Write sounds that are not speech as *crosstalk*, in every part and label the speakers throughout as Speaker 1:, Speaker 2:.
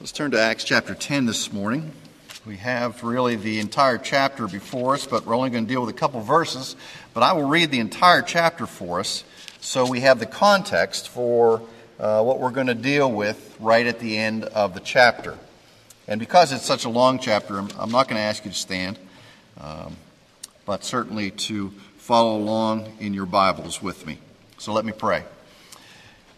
Speaker 1: Let's turn to Acts chapter 10 this morning. We have really the entire chapter before us, but we're only going to deal with a couple verses. But I will read the entire chapter for us so we have the context for uh, what we're going to deal with right at the end of the chapter. And because it's such a long chapter, I'm, I'm not going to ask you to stand, um, but certainly to follow along in your Bibles with me. So let me pray.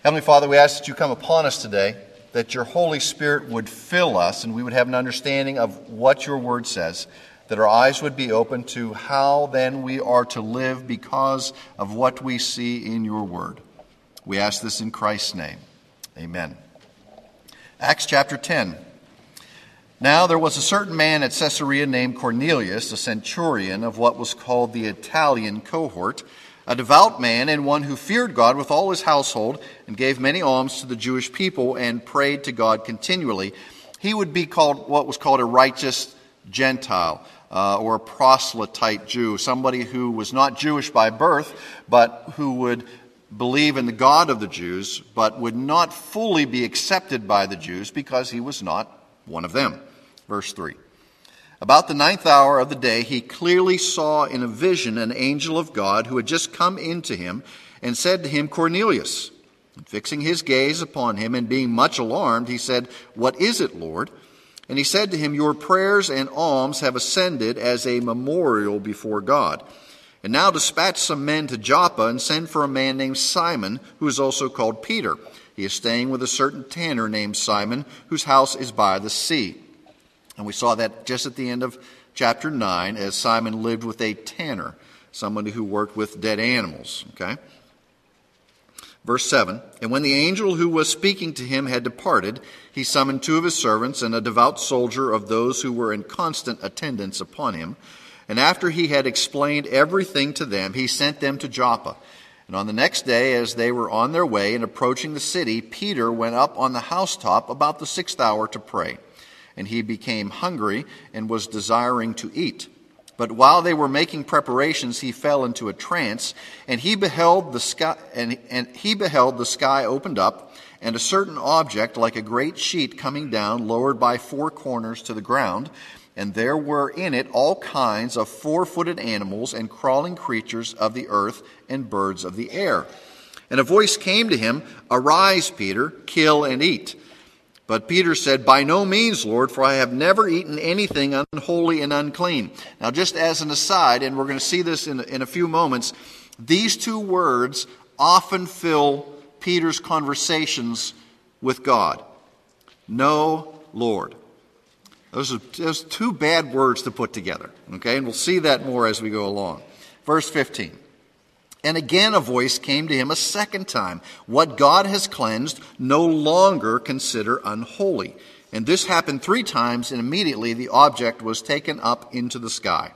Speaker 1: Heavenly Father, we ask that you come upon us today that your Holy Spirit would fill us and we would have an understanding of what your word says, that our eyes would be open to how then we are to live because of what we see in your word. We ask this in Christ's name. Amen. Acts chapter 10. Now there was a certain man at Caesarea named Cornelius, a centurion of what was called the Italian cohort a devout man and one who feared God with all his household and gave many alms to the Jewish people and prayed to God continually. He would be called what was called a righteous Gentile uh, or a proselyte Jew, somebody who was not Jewish by birth, but who would believe in the God of the Jews, but would not fully be accepted by the Jews because he was not one of them. Verse 3. About the ninth hour of the day, he clearly saw in a vision an angel of God who had just come into him and said to him, Cornelius. And fixing his gaze upon him and being much alarmed, he said, What is it, Lord? And he said to him, Your prayers and alms have ascended as a memorial before God. And now dispatch some men to Joppa and send for a man named Simon, who is also called Peter. He is staying with a certain tanner named Simon, whose house is by the sea. And we saw that just at the end of chapter 9 as Simon lived with a tanner, somebody who worked with dead animals. Okay? Verse 7 And when the angel who was speaking to him had departed, he summoned two of his servants and a devout soldier of those who were in constant attendance upon him. And after he had explained everything to them, he sent them to Joppa. And on the next day, as they were on their way and approaching the city, Peter went up on the housetop about the sixth hour to pray and he became hungry and was desiring to eat. But while they were making preparations, he fell into a trance, and he beheld the sky, and, and he beheld the sky opened up, and a certain object like a great sheet coming down, lowered by four corners to the ground. And there were in it all kinds of four footed animals and crawling creatures of the earth and birds of the air. And a voice came to him, Arise, Peter, kill and eat. But Peter said, By no means, Lord, for I have never eaten anything unholy and unclean. Now, just as an aside, and we're going to see this in, in a few moments, these two words often fill Peter's conversations with God. No, Lord. Those are, just two bad words to put together, okay? And we'll see that more as we go along. Verse 15. And again a voice came to him a second time What God has cleansed, no longer consider unholy. And this happened three times, and immediately the object was taken up into the sky.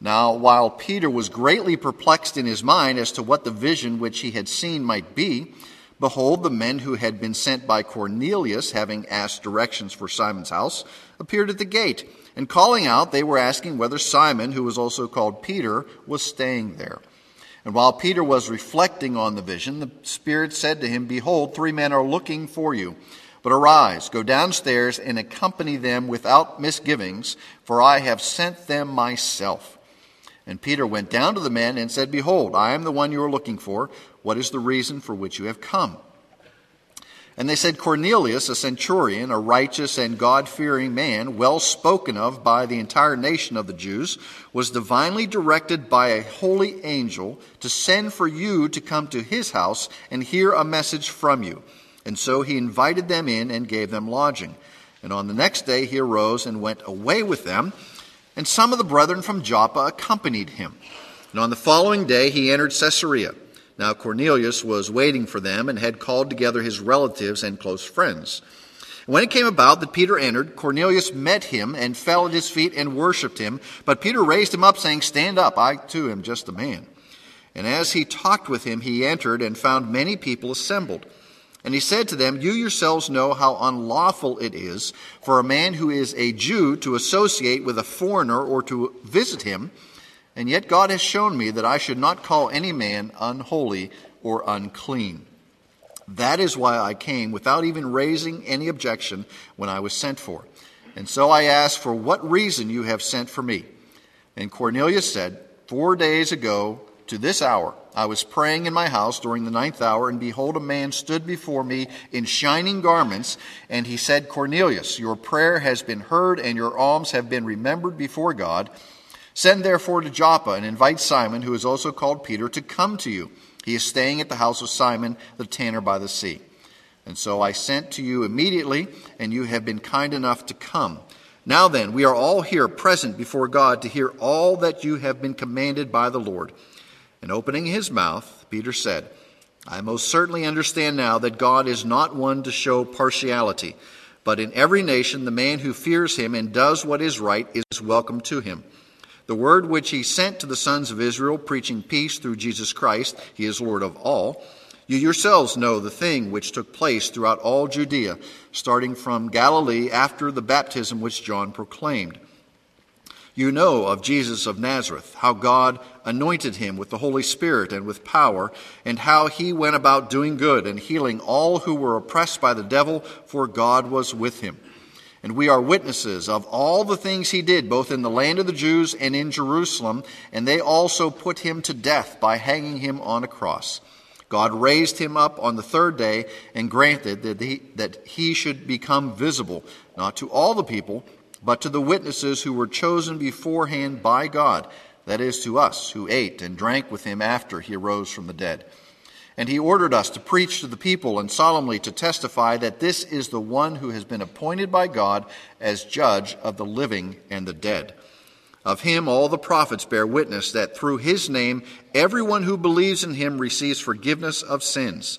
Speaker 1: Now, while Peter was greatly perplexed in his mind as to what the vision which he had seen might be, behold, the men who had been sent by Cornelius, having asked directions for Simon's house, appeared at the gate. And calling out, they were asking whether Simon, who was also called Peter, was staying there. And while Peter was reflecting on the vision, the Spirit said to him, Behold, three men are looking for you. But arise, go downstairs, and accompany them without misgivings, for I have sent them myself. And Peter went down to the men and said, Behold, I am the one you are looking for. What is the reason for which you have come? And they said, Cornelius, a centurion, a righteous and God fearing man, well spoken of by the entire nation of the Jews, was divinely directed by a holy angel to send for you to come to his house and hear a message from you. And so he invited them in and gave them lodging. And on the next day he arose and went away with them, and some of the brethren from Joppa accompanied him. And on the following day he entered Caesarea. Now Cornelius was waiting for them and had called together his relatives and close friends. When it came about that Peter entered, Cornelius met him and fell at his feet and worshipped him. But Peter raised him up, saying, Stand up, I too am just a man. And as he talked with him, he entered and found many people assembled. And he said to them, You yourselves know how unlawful it is for a man who is a Jew to associate with a foreigner or to visit him. And yet God has shown me that I should not call any man unholy or unclean. That is why I came without even raising any objection when I was sent for. And so I asked, For what reason you have sent for me? And Cornelius said, Four days ago to this hour, I was praying in my house during the ninth hour, and behold, a man stood before me in shining garments, and he said, Cornelius, your prayer has been heard, and your alms have been remembered before God. Send therefore to Joppa and invite Simon, who is also called Peter, to come to you. He is staying at the house of Simon the tanner by the sea. And so I sent to you immediately, and you have been kind enough to come. Now then, we are all here present before God to hear all that you have been commanded by the Lord. And opening his mouth, Peter said, I most certainly understand now that God is not one to show partiality, but in every nation the man who fears him and does what is right is welcome to him. The word which he sent to the sons of Israel, preaching peace through Jesus Christ, he is Lord of all. You yourselves know the thing which took place throughout all Judea, starting from Galilee after the baptism which John proclaimed. You know of Jesus of Nazareth, how God anointed him with the Holy Spirit and with power, and how he went about doing good and healing all who were oppressed by the devil, for God was with him. And we are witnesses of all the things he did, both in the land of the Jews and in Jerusalem. And they also put him to death by hanging him on a cross. God raised him up on the third day and granted that he, that he should become visible, not to all the people, but to the witnesses who were chosen beforehand by God, that is, to us who ate and drank with him after he arose from the dead. And he ordered us to preach to the people and solemnly to testify that this is the one who has been appointed by God as judge of the living and the dead. Of him all the prophets bear witness that through his name everyone who believes in him receives forgiveness of sins.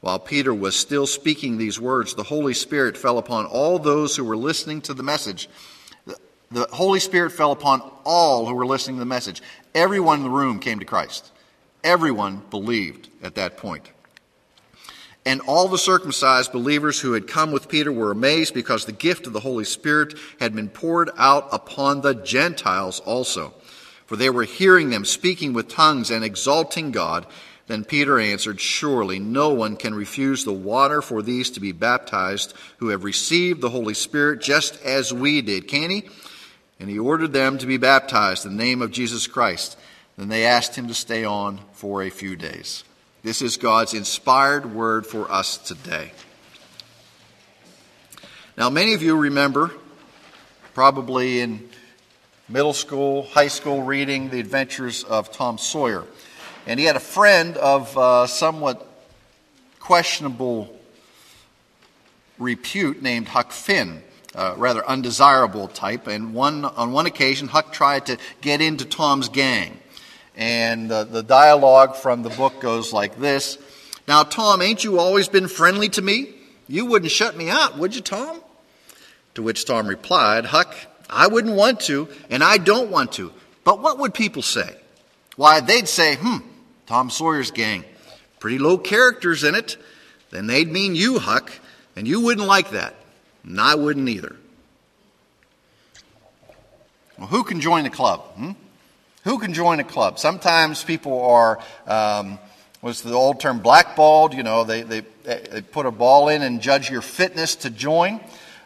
Speaker 1: While Peter was still speaking these words, the Holy Spirit fell upon all those who were listening to the message. The Holy Spirit fell upon all who were listening to the message. Everyone in the room came to Christ. Everyone believed at that point. And all the circumcised believers who had come with Peter were amazed because the gift of the Holy Spirit had been poured out upon the Gentiles also. For they were hearing them speaking with tongues and exalting God. Then Peter answered, Surely no one can refuse the water for these to be baptized who have received the Holy Spirit just as we did, can he? And he ordered them to be baptized in the name of Jesus Christ. And they asked him to stay on for a few days. This is God's inspired word for us today. Now, many of you remember, probably in middle school, high school, reading The Adventures of Tom Sawyer. And he had a friend of uh, somewhat questionable repute named Huck Finn, a rather undesirable type. And one, on one occasion, Huck tried to get into Tom's gang. And the, the dialogue from the book goes like this Now, Tom, ain't you always been friendly to me? You wouldn't shut me out, would you, Tom? To which Tom replied, Huck, I wouldn't want to, and I don't want to. But what would people say? Why, they'd say, hmm, Tom Sawyer's gang. Pretty low characters in it. Then they'd mean you, Huck, and you wouldn't like that. And I wouldn't either. Well, who can join the club? Hmm? Who can join a club? Sometimes people are, um, what's the old term, blackballed. You know, they, they, they put a ball in and judge your fitness to join.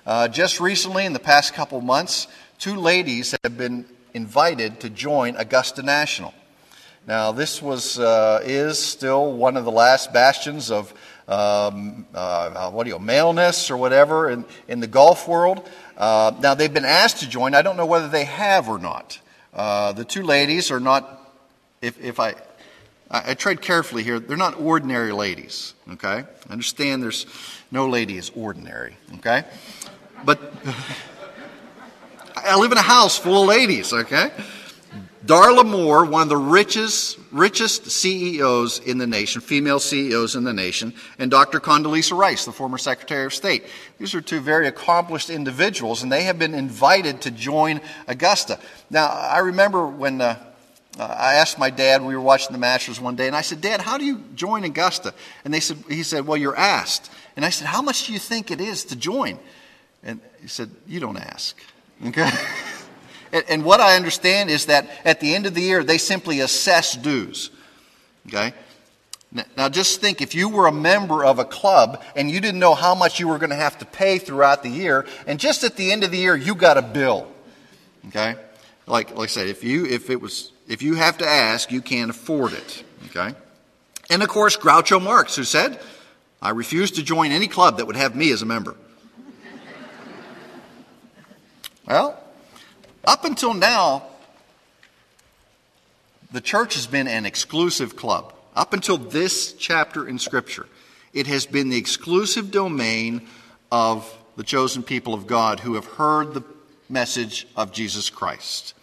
Speaker 1: Uh, just recently, in the past couple months, two ladies have been invited to join Augusta National. Now, this was uh, is still one of the last bastions of um, uh, uh what do you maleness or whatever in, in the golf world. Uh, now, they've been asked to join. I don't know whether they have or not. Uh, the two ladies are not, if, if I, I, I tread carefully here, they're not ordinary ladies, okay? I understand there's no lady is ordinary, okay? But *laughs* I live in a house full of ladies, okay? Darla Moore, one of the richest, richest CEOs in the nation, female CEOs in the nation, and Dr. Condoleezza Rice, the former Secretary of State. These are two very accomplished individuals, and they have been invited to join Augusta. Now, I remember when uh, I asked my dad, we were watching the Masters one day, and I said, Dad, how do you join Augusta? And they said, he said, well, you're asked. And I said, how much do you think it is to join? And he said, you don't ask. Okay? *laughs* And, and what I understand is that at the end of the year, they simply assess dues. Okay? Now, just think if you were a member of a club and you didn't know how much you were going to have to pay throughout the year, and just at the end of the year, you got a bill. Okay? Like, like I said, if you, if, it was, if you have to ask, you can't afford it. Okay? And of course, Groucho Marx, who said, I refuse to join any club that would have me as a member. well, up until now, the church has been an exclusive club. Up until this chapter in Scripture, it has been the exclusive domain of the chosen people of God who have heard the message of Jesus Christ.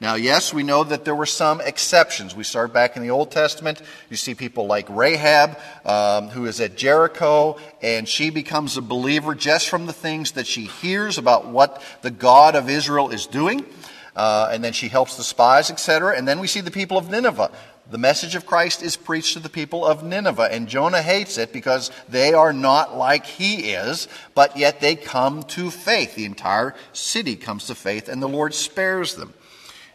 Speaker 1: Now, yes, we know that there were some exceptions. We start back in the Old Testament. You see people like Rahab, um, who is at Jericho, and she becomes a believer just from the things that she hears about what the God of Israel is doing. Uh, and then she helps the spies, etc. And then we see the people of Nineveh. The message of Christ is preached to the people of Nineveh, and Jonah hates it because they are not like he is, but yet they come to faith. The entire city comes to faith, and the Lord spares them.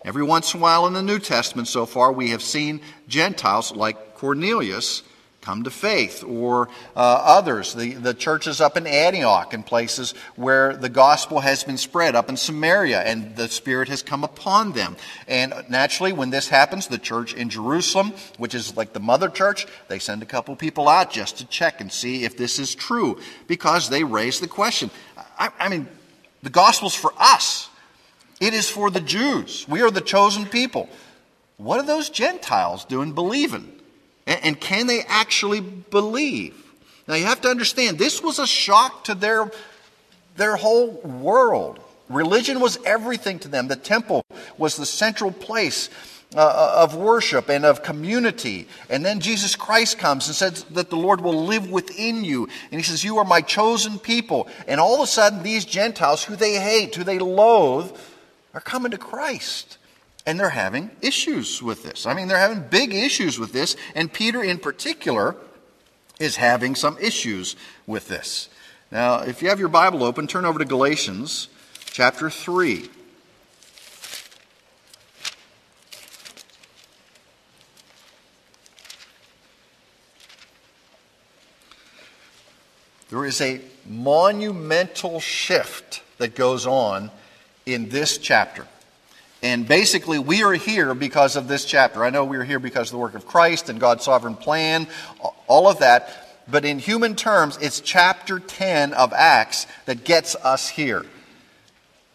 Speaker 1: Every once in a while in the New Testament so far, we have seen Gentiles like Cornelius come to faith, or uh, others, the, the churches up in Antioch and places where the gospel has been spread, up in Samaria, and the Spirit has come upon them. And naturally, when this happens, the church in Jerusalem, which is like the mother church, they send a couple people out just to check and see if this is true, because they raise the question. I, I mean, the gospel's for us. It is for the Jews. We are the chosen people. What are those Gentiles doing believing? And can they actually believe? Now you have to understand, this was a shock to their, their whole world. Religion was everything to them. The temple was the central place uh, uh, of worship and of community. And then Jesus Christ comes and says that the Lord will live within you. And he says, You are my chosen people. And all of a sudden, these Gentiles, who they hate, who they loathe, are coming to Christ. And they're having issues with this. I mean, they're having big issues with this. And Peter, in particular, is having some issues with this. Now, if you have your Bible open, turn over to Galatians chapter 3. There is a monumental shift that goes on in this chapter. And basically, we are here because of this chapter. I know we are here because of the work of Christ and God's sovereign plan, all of that. But in human terms, it's chapter 10 of Acts that gets us here.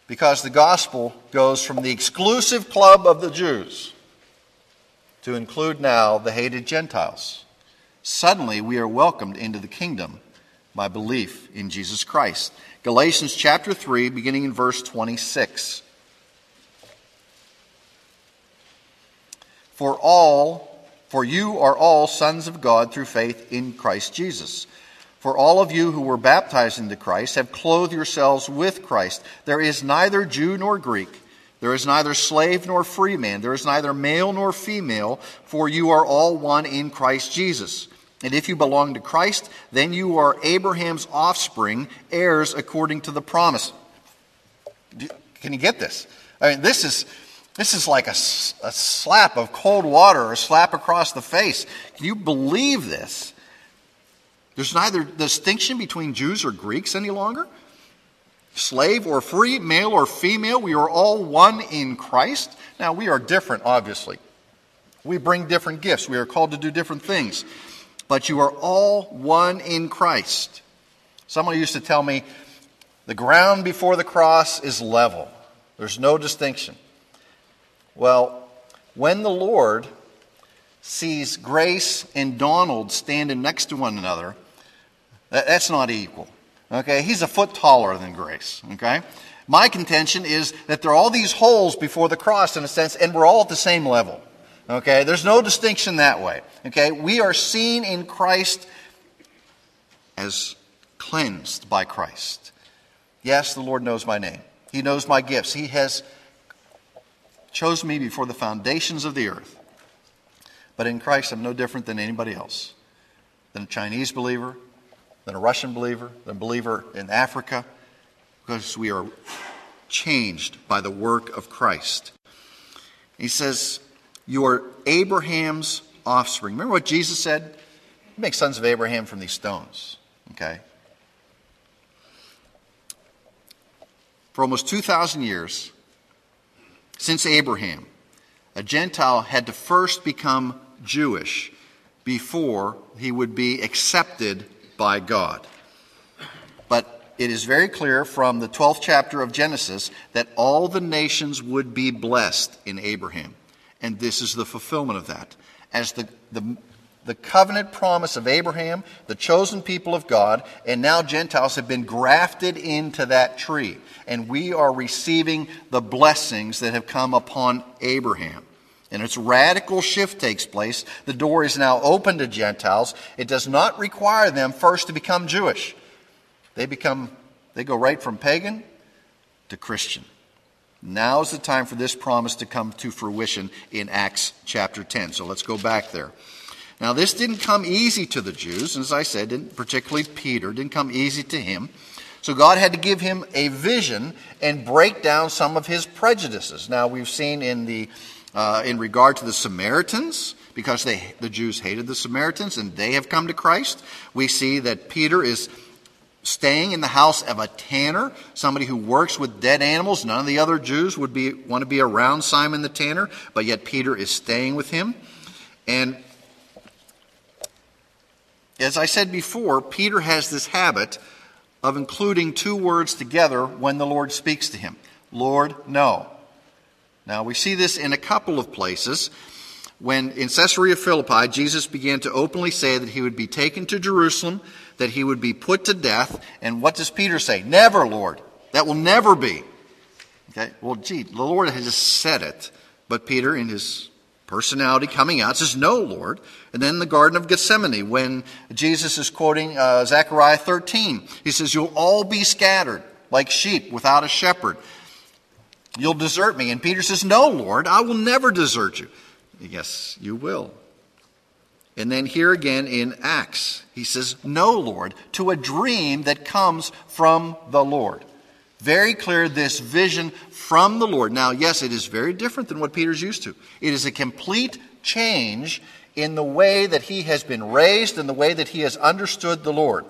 Speaker 1: Because the gospel goes from the exclusive club of the Jews to include now the hated Gentiles. Suddenly, we are welcomed into the kingdom by belief in Jesus Christ. Galatians chapter 3, beginning in verse 26. For all, for you are all sons of God through faith in Christ Jesus. For all of you who were baptized into Christ have clothed yourselves with Christ. There is neither Jew nor Greek. There is neither slave nor free man. There is neither male nor female, for you are all one in Christ Jesus. And if you belong to Christ, then you are Abraham's offspring, heirs according to the promise. Can you get this? I mean, this is, this is like a, a slap of cold water or a slap across the face. Can you believe this? There's neither distinction between Jews or Greeks any longer. Slave or free, male or female, we are all one in Christ. Now, we are different, obviously. We bring different gifts. We are called to do different things but you are all one in Christ. Someone used to tell me the ground before the cross is level, there's no distinction. Well, when the Lord sees Grace and Donald standing next to one another, that's not equal. Okay, he's a foot taller than Grace. Okay, my contention is that there are all these holes before the cross in a sense, and we're all at the same level. Okay, there's no distinction that way. Okay, we are seen in Christ as cleansed by Christ. Yes, the Lord knows my name, He knows my gifts, He has chose me before the foundations of the earth. But in Christ, I'm no different than anybody else, than a Chinese believer, than a Russian believer, than a believer in Africa, because we are changed by the work of Christ. He says, you are Abraham's offspring. Remember what Jesus said? Make sons of Abraham from these stones. Okay? For almost 2,000 years, since Abraham, a Gentile had to first become Jewish before he would be accepted by God. But it is very clear from the 12th chapter of Genesis that all the nations would be blessed in Abraham and this is the fulfillment of that. As the, the, the covenant promise of Abraham, the chosen people of God, and now Gentiles have been grafted into that tree. And we are receiving the blessings that have come upon Abraham. And its radical shift takes place. The door is now open to Gentiles. It does not require them first to become Jewish. They become, they go right from pagan to Christian. Now is the time for this promise to come to fruition in Acts chapter 10. So let's go back there. Now, this didn't come easy to the Jews, as I said, didn't, particularly Peter, didn't come easy to him. So God had to give him a vision and break down some of his prejudices. Now, we've seen in, the, uh, in regard to the Samaritans, because they, the Jews hated the Samaritans and they have come to Christ, we see that Peter is staying in the house of a tanner, somebody who works with dead animals. None of the other Jews would be, want to be around Simon the tanner, but yet Peter is staying with him. And as I said before, Peter has this habit of including two words together when the Lord speaks to him Lord, no. Now, we see this in a couple of places. When in Caesarea Philippi, Jesus began to openly say that he would be taken to Jerusalem that he would be put to death. And what does Peter say? Never, Lord. That will never be. Okay? Well, gee, the Lord has said it. But Peter, in his personality coming out, says, No, Lord. And then the Garden of Gethsemane, when Jesus is quoting uh, Zechariah 13, he says, You'll all be scattered like sheep without a shepherd. You'll desert me. And Peter says, No, Lord, I will never desert you. Yes, you will. And then here again in Acts, he says, No, Lord, to a dream that comes from the Lord. Very clear, this vision from the Lord. Now, yes, it is very different than what Peter's used to. It is a complete change in the way that he has been raised and the way that he has understood the Lord.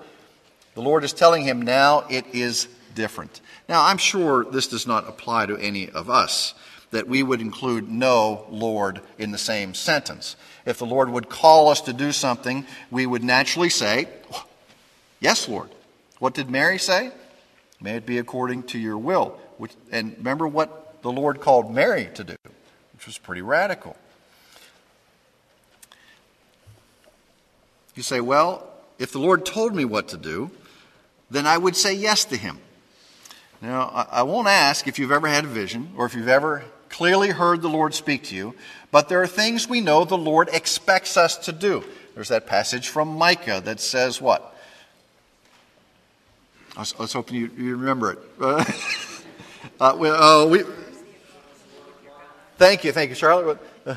Speaker 1: The Lord is telling him now it is different. Now, I'm sure this does not apply to any of us, that we would include no Lord in the same sentence. If the Lord would call us to do something, we would naturally say, Yes, Lord. What did Mary say? May it be according to your will. Which, and remember what the Lord called Mary to do, which was pretty radical. You say, Well, if the Lord told me what to do, then I would say yes to him. Now, I won't ask if you've ever had a vision or if you've ever clearly heard the Lord speak to you, but there are things we know the Lord expects us to do. There's that passage from Micah that says what? I was, I was hoping you, you, remember it. *laughs* uh, we, uh, we, thank you, thank you, Charlotte. Uh,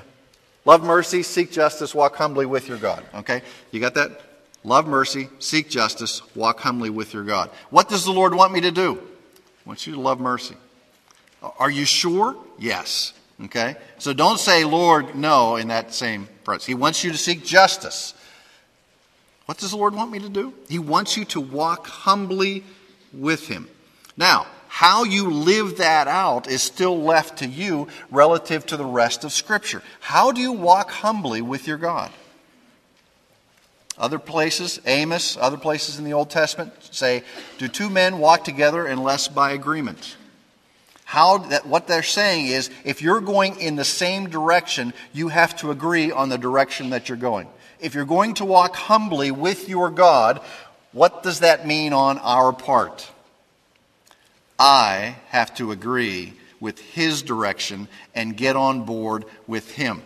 Speaker 1: love mercy, seek justice, walk humbly with your God. Okay? You got that? Love mercy, seek justice, walk humbly with your God. What does the Lord want me to do? I want you to love mercy. Are you sure? Yes. Okay? So don't say, Lord, no, in that same phrase. He wants you to seek justice. What does the Lord want me to do? He wants you to walk humbly with Him. Now, how you live that out is still left to you relative to the rest of Scripture. How do you walk humbly with your God? Other places, Amos, other places in the Old Testament say, Do two men walk together unless by agreement? how that what they're saying is if you're going in the same direction, you have to agree on the direction that you're going. If you're going to walk humbly with your God, what does that mean on our part? I have to agree with his direction and get on board with him.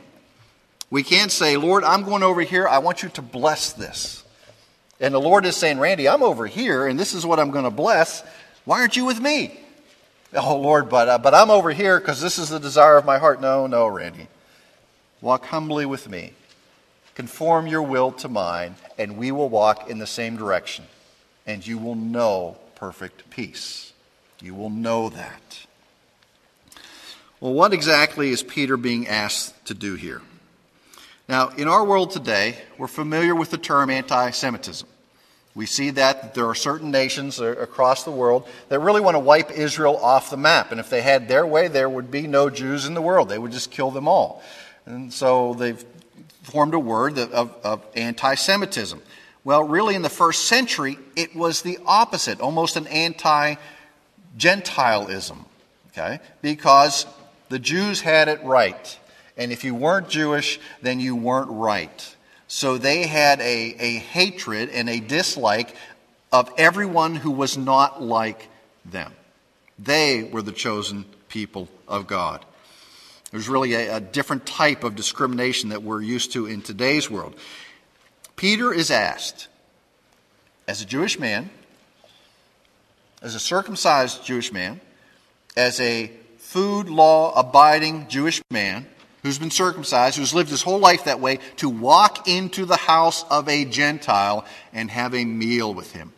Speaker 1: We can't say, Lord, I'm going over here. I want you to bless this. And the Lord is saying, Randy, I'm over here and this is what I'm going to bless. Why aren't you with me? *laughs* Oh, Lord, but, uh, but I'm over here because this is the desire of my heart. No, no, Randy. Walk humbly with me. Conform your will to mine, and we will walk in the same direction. And you will know perfect peace. You will know that. Well, what exactly is Peter being asked to do here? Now, in our world today, we're familiar with the term anti Semitism. We see that there are certain nations across the world that really want to wipe Israel off the map. And if they had their way, there would be no Jews in the world. They would just kill them all. And so they've formed a word of, of anti Semitism. Well, really, in the first century, it was the opposite, almost an anti Gentilism, okay? Because the Jews had it right. And if you weren't Jewish, then you weren't right. So they had a, a hatred and a dislike of everyone who was not like them. They were the chosen people of God. There's really a, a, different type of discrimination that we're used to in today's world. Peter is asked, as a Jewish man, as a circumcised Jewish man, as a food law abiding Jewish man, who's been circumcised, who's lived his whole life that way, to walk into the house of a Gentile and have a meal with him.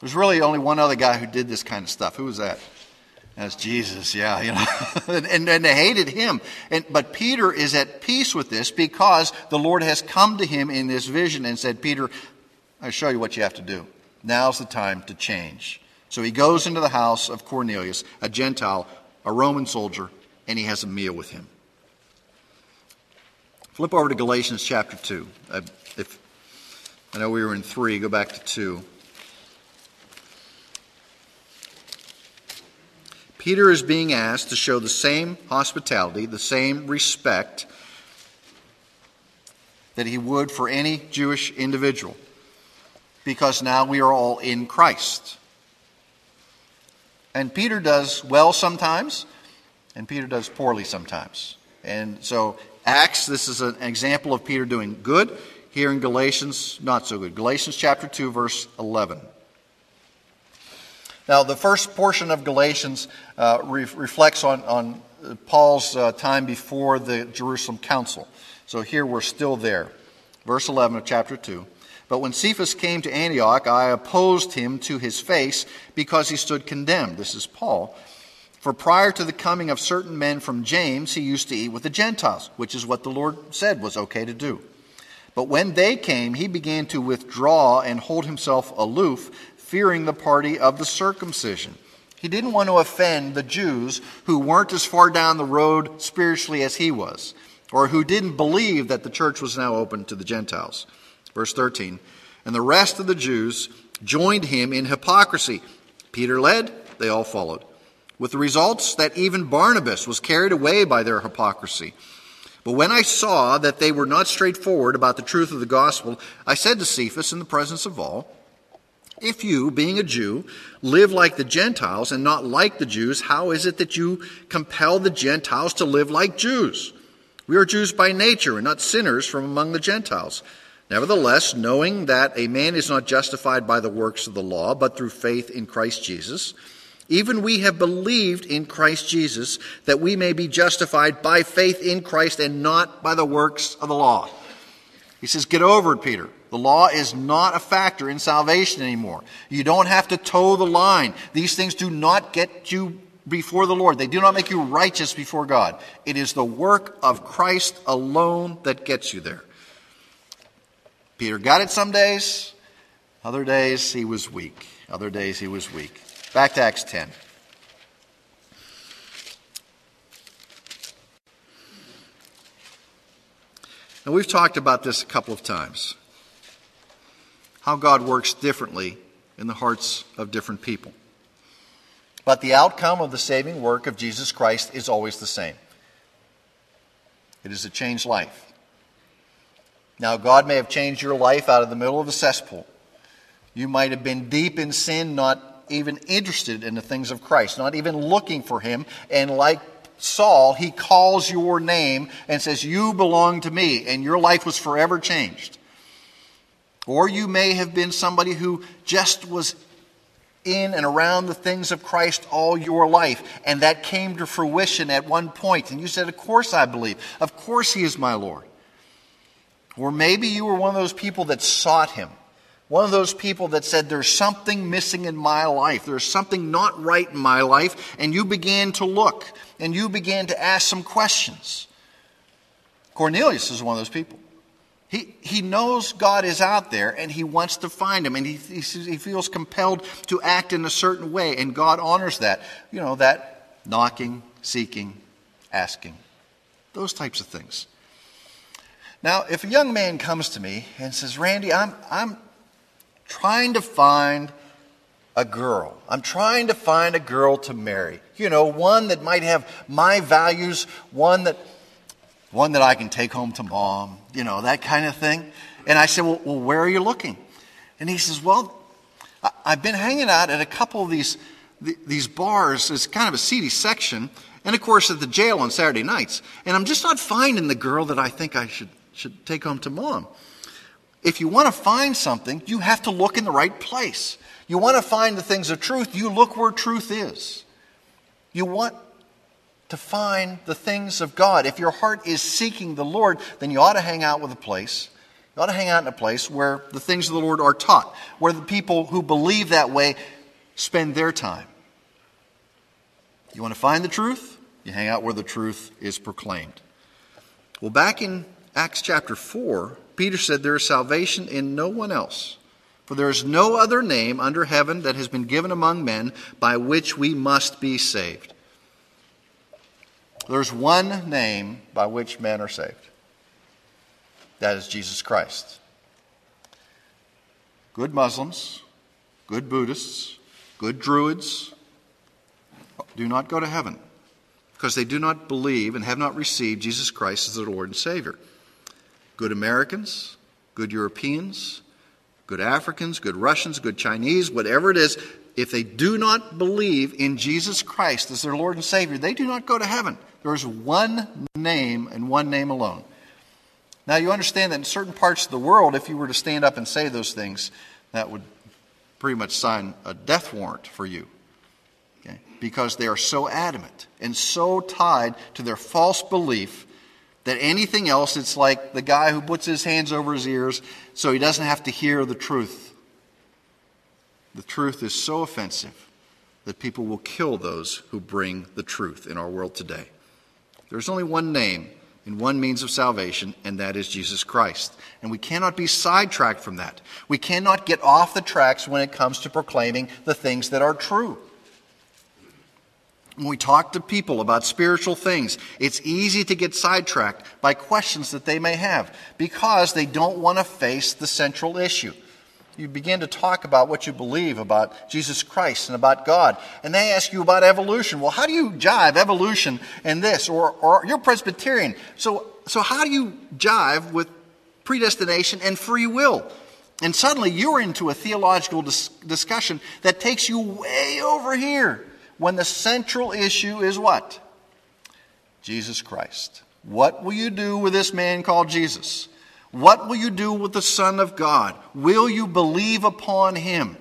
Speaker 1: There's really only one other guy who did this kind of stuff. Who was that? That's Jesus, yeah, you know. *laughs* and, and, they hated him. And, but Peter is at peace with this because the Lord has come to him in this vision and said, Peter, I show you what you have to do. Now's the time to change. So he goes into the house of Cornelius, a Gentile, a Roman soldier, and he has a meal with him. Flip over to Galatians chapter 2. I, uh, if, I know we were in 3, go back to 2. Peter is being asked to show the same hospitality, the same respect that he would for any Jewish individual, because now we are all in Christ. And Peter does well sometimes, and Peter does poorly sometimes. And so Acts, this is an example of Peter doing good. Here in Galatians, not so good. Galatians chapter 2, verse 11. Now, the first portion of Galatians uh, re- reflects on, on uh, Paul's uh, time before the Jerusalem council. So here we're still there. Verse 11 of chapter 2. But when Cephas came to Antioch, I opposed him to his face because he stood condemned. This is Paul. For prior to the coming of certain men from James, he used to eat with the Gentiles, which is what the Lord said was okay to do. But when they came, he began to withdraw and hold himself aloof, fearing the party of the circumcision. He didn't want to offend the Jews who weren't as far down the road spiritually as he was, or who didn't believe that the church was now open to the Gentiles. Verse 13 And the rest of the Jews joined him in hypocrisy. Peter led, they all followed with the results that even Barnabas was carried away by their hypocrisy. But when I saw that they were not straightforward about the truth of the gospel, I said to Cephas in the presence of all, If you, being a Jew, live like the Gentiles and not like the Jews, how is it that you compel the Gentiles to live like Jews? We are Jews by nature and not sinners from among the Gentiles. Nevertheless, knowing that a man is not justified by the works of the law, but through faith in Christ Jesus, even we have believed in Christ Jesus that we may be justified by faith in Christ and not by the works of the law. He says, Get over it, Peter. The law is not a factor in salvation anymore. You don't have to toe the line. These things do not get you before the Lord, they do not make you righteous before God. It is the work of Christ alone that gets you there. Peter got it some days, other days he was weak. Other days he was weak. Back to Acts 10. Now, we've talked about this a couple of times how God works differently in the hearts of different people. But the outcome of the saving work of Jesus Christ is always the same it is a changed life. Now, God may have changed your life out of the middle of a cesspool. You might have been deep in sin, not even interested in the things of Christ, not even looking for him. And like Saul, he calls your name and says, You belong to me, and your life was forever changed. Or you may have been somebody who just was in and around the things of Christ all your life, and that came to fruition at one point, and you said, Of course I believe. Of course he is my Lord. Or maybe you were one of those people that sought him one of those people that said, There's something missing in my life. There's something not right in my life. And you began to look and you began to ask some questions. Cornelius is one of those people. He, he knows God is out there and he wants to find him and he, he, he feels compelled to act in a certain way and God honors that. You know, that knocking, seeking, asking, those types of things. Now, if a young man comes to me and says, Randy, I'm, I'm, trying to find a girl. I'm trying to find a girl to marry. You know, one that might have my values, one that one that I can take home to mom, you know, that kind of thing. And I said, well, well where are you looking? And he says, well, I've been hanging out at a couple of these these bars. It's kind of a seedy section, and of course at the jail on Saturday nights. And I'm just not finding the girl that I think I should should take home to mom. If you want to find something, you have to look in the right place. You want to find the things of truth, you look where truth is. You want to find the things of God. If your heart is seeking the Lord, then you ought to hang out with a place. You ought to hang out in a place where the things of the Lord are taught, where the people who believe that way spend their time. You want to find the truth? You hang out where the truth is proclaimed. Well, back in Acts chapter 4, Peter said, There is salvation in no one else, for there is no other name under heaven that has been given among men by which we must be saved. There's one name by which men are saved that is Jesus Christ. Good Muslims, good Buddhists, good Druids do not go to heaven because they do not believe and have not received Jesus Christ as their Lord and Savior good Americans, good Europeans, good Africans, good Russians, good Chinese, whatever it is, if they do not believe in Jesus Christ as their Lord and Savior, they do not go to heaven. There is one name and one name alone. Now, you understand that in certain parts of the world, if you were to stand up and say those things, that would pretty much sign a death warrant for you. Okay? Because they are so adamant and so tied to their false belief that anything else, it's like the guy who puts his hands over his ears so he doesn't have to hear the truth. The truth is so offensive that people will kill those who bring the truth in our world today. There's only one name and one means of salvation, and that is Jesus Christ. And we cannot be sidetracked from that. We cannot get off the tracks when it comes to proclaiming the things that are true. When we talk to people about spiritual things, it's easy to get sidetracked by questions that they may have because they don't want to face the central issue. You begin to talk about what you believe about Jesus Christ and about God, and they ask you about evolution. Well, how do you jive evolution and this? Or, or you're Presbyterian, so, so how do you jive with predestination and free will? And suddenly you're into a theological dis- discussion that takes you way over here when the central issue is what? Jesus Christ. What will you do with this man called Jesus? What will you do with the Son of God? Will you believe upon him?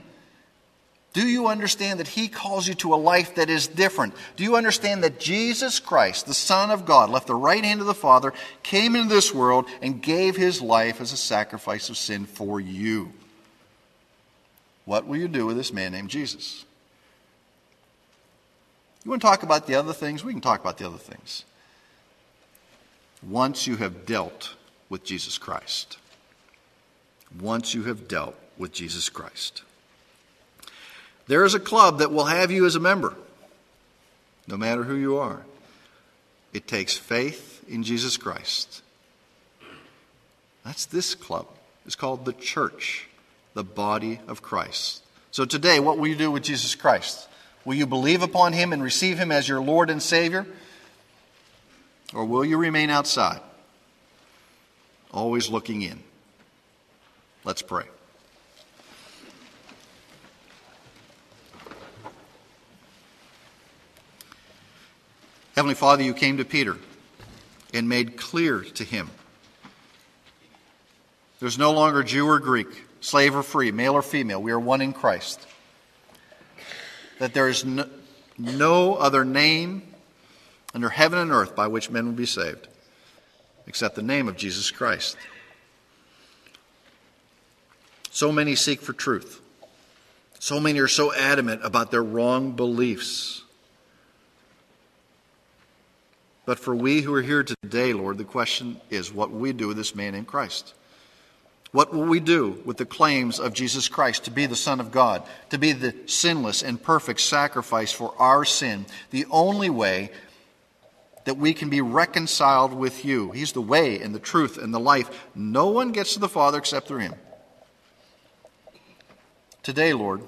Speaker 1: Do you understand that he calls you to a life that is different? Do you understand that Jesus Christ, the Son of God, left the right hand of the Father, came into this world, and gave his life as a sacrifice of sin for you? What will you do with this man named Jesus? You want to talk about the other things? We can talk about the other things. Once you have dealt with Jesus Christ, once you have dealt with Jesus Christ, there is a club that will have you as a member, no matter who you are. It takes faith in Jesus Christ. That's this club. It's called the church, the body of Christ. So today, what will you do with Jesus Christ? Will you believe upon him and receive him as your Lord and Savior? Or will you remain outside, always looking in? Let's pray. Heavenly Father, you came to Peter and made clear to him there's no longer Jew or Greek, slave or free, male or female. We are one in Christ that there is no, no other name under heaven and earth by which men will be saved except the name of Jesus Christ. So many seek for truth. So many are so adamant about their wrong beliefs. But for we who are here today, Lord, the question is what we do with this man in Christ. What will we do with the claims of Jesus Christ to be the Son of God, to be the sinless and perfect sacrifice for our sin, the only way that we can be reconciled with you? He's the way and the truth and the life. No one gets to the Father except through Him. Today, Lord,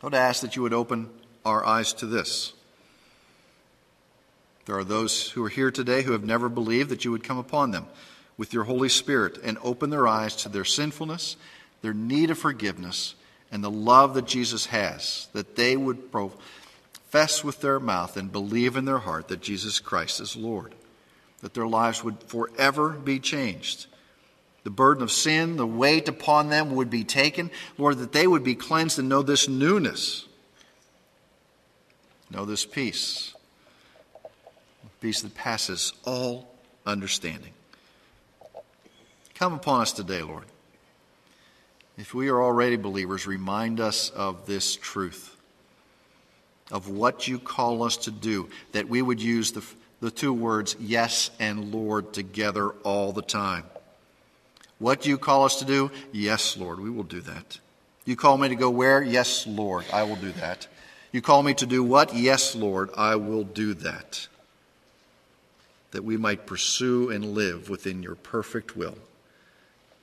Speaker 1: I would ask that you would open our eyes to this. There are those who are here today who have never believed that you would come upon them with your Holy Spirit and open their eyes to their sinfulness, their need of forgiveness, and the love that Jesus has, that they would profess with their mouth and believe in their heart that Jesus Christ is Lord, that their lives would forever be changed. The burden of sin, the weight upon them would be taken. Lord, that they would be cleansed and know this newness, know this peace, peace that passes all understanding. Come upon us today, Lord. If we are already believers, remind us of this truth, of what you call us to do, that we would use the, the two words yes and Lord together all the time. What do you call us to do? Yes, Lord, we will do that. You call me to go where? Yes, Lord, I will do that. You call me to do what? Yes, Lord, I will do that. That we might pursue and live within your perfect will.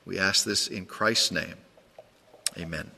Speaker 1: We ask this in Christ's name. Amen.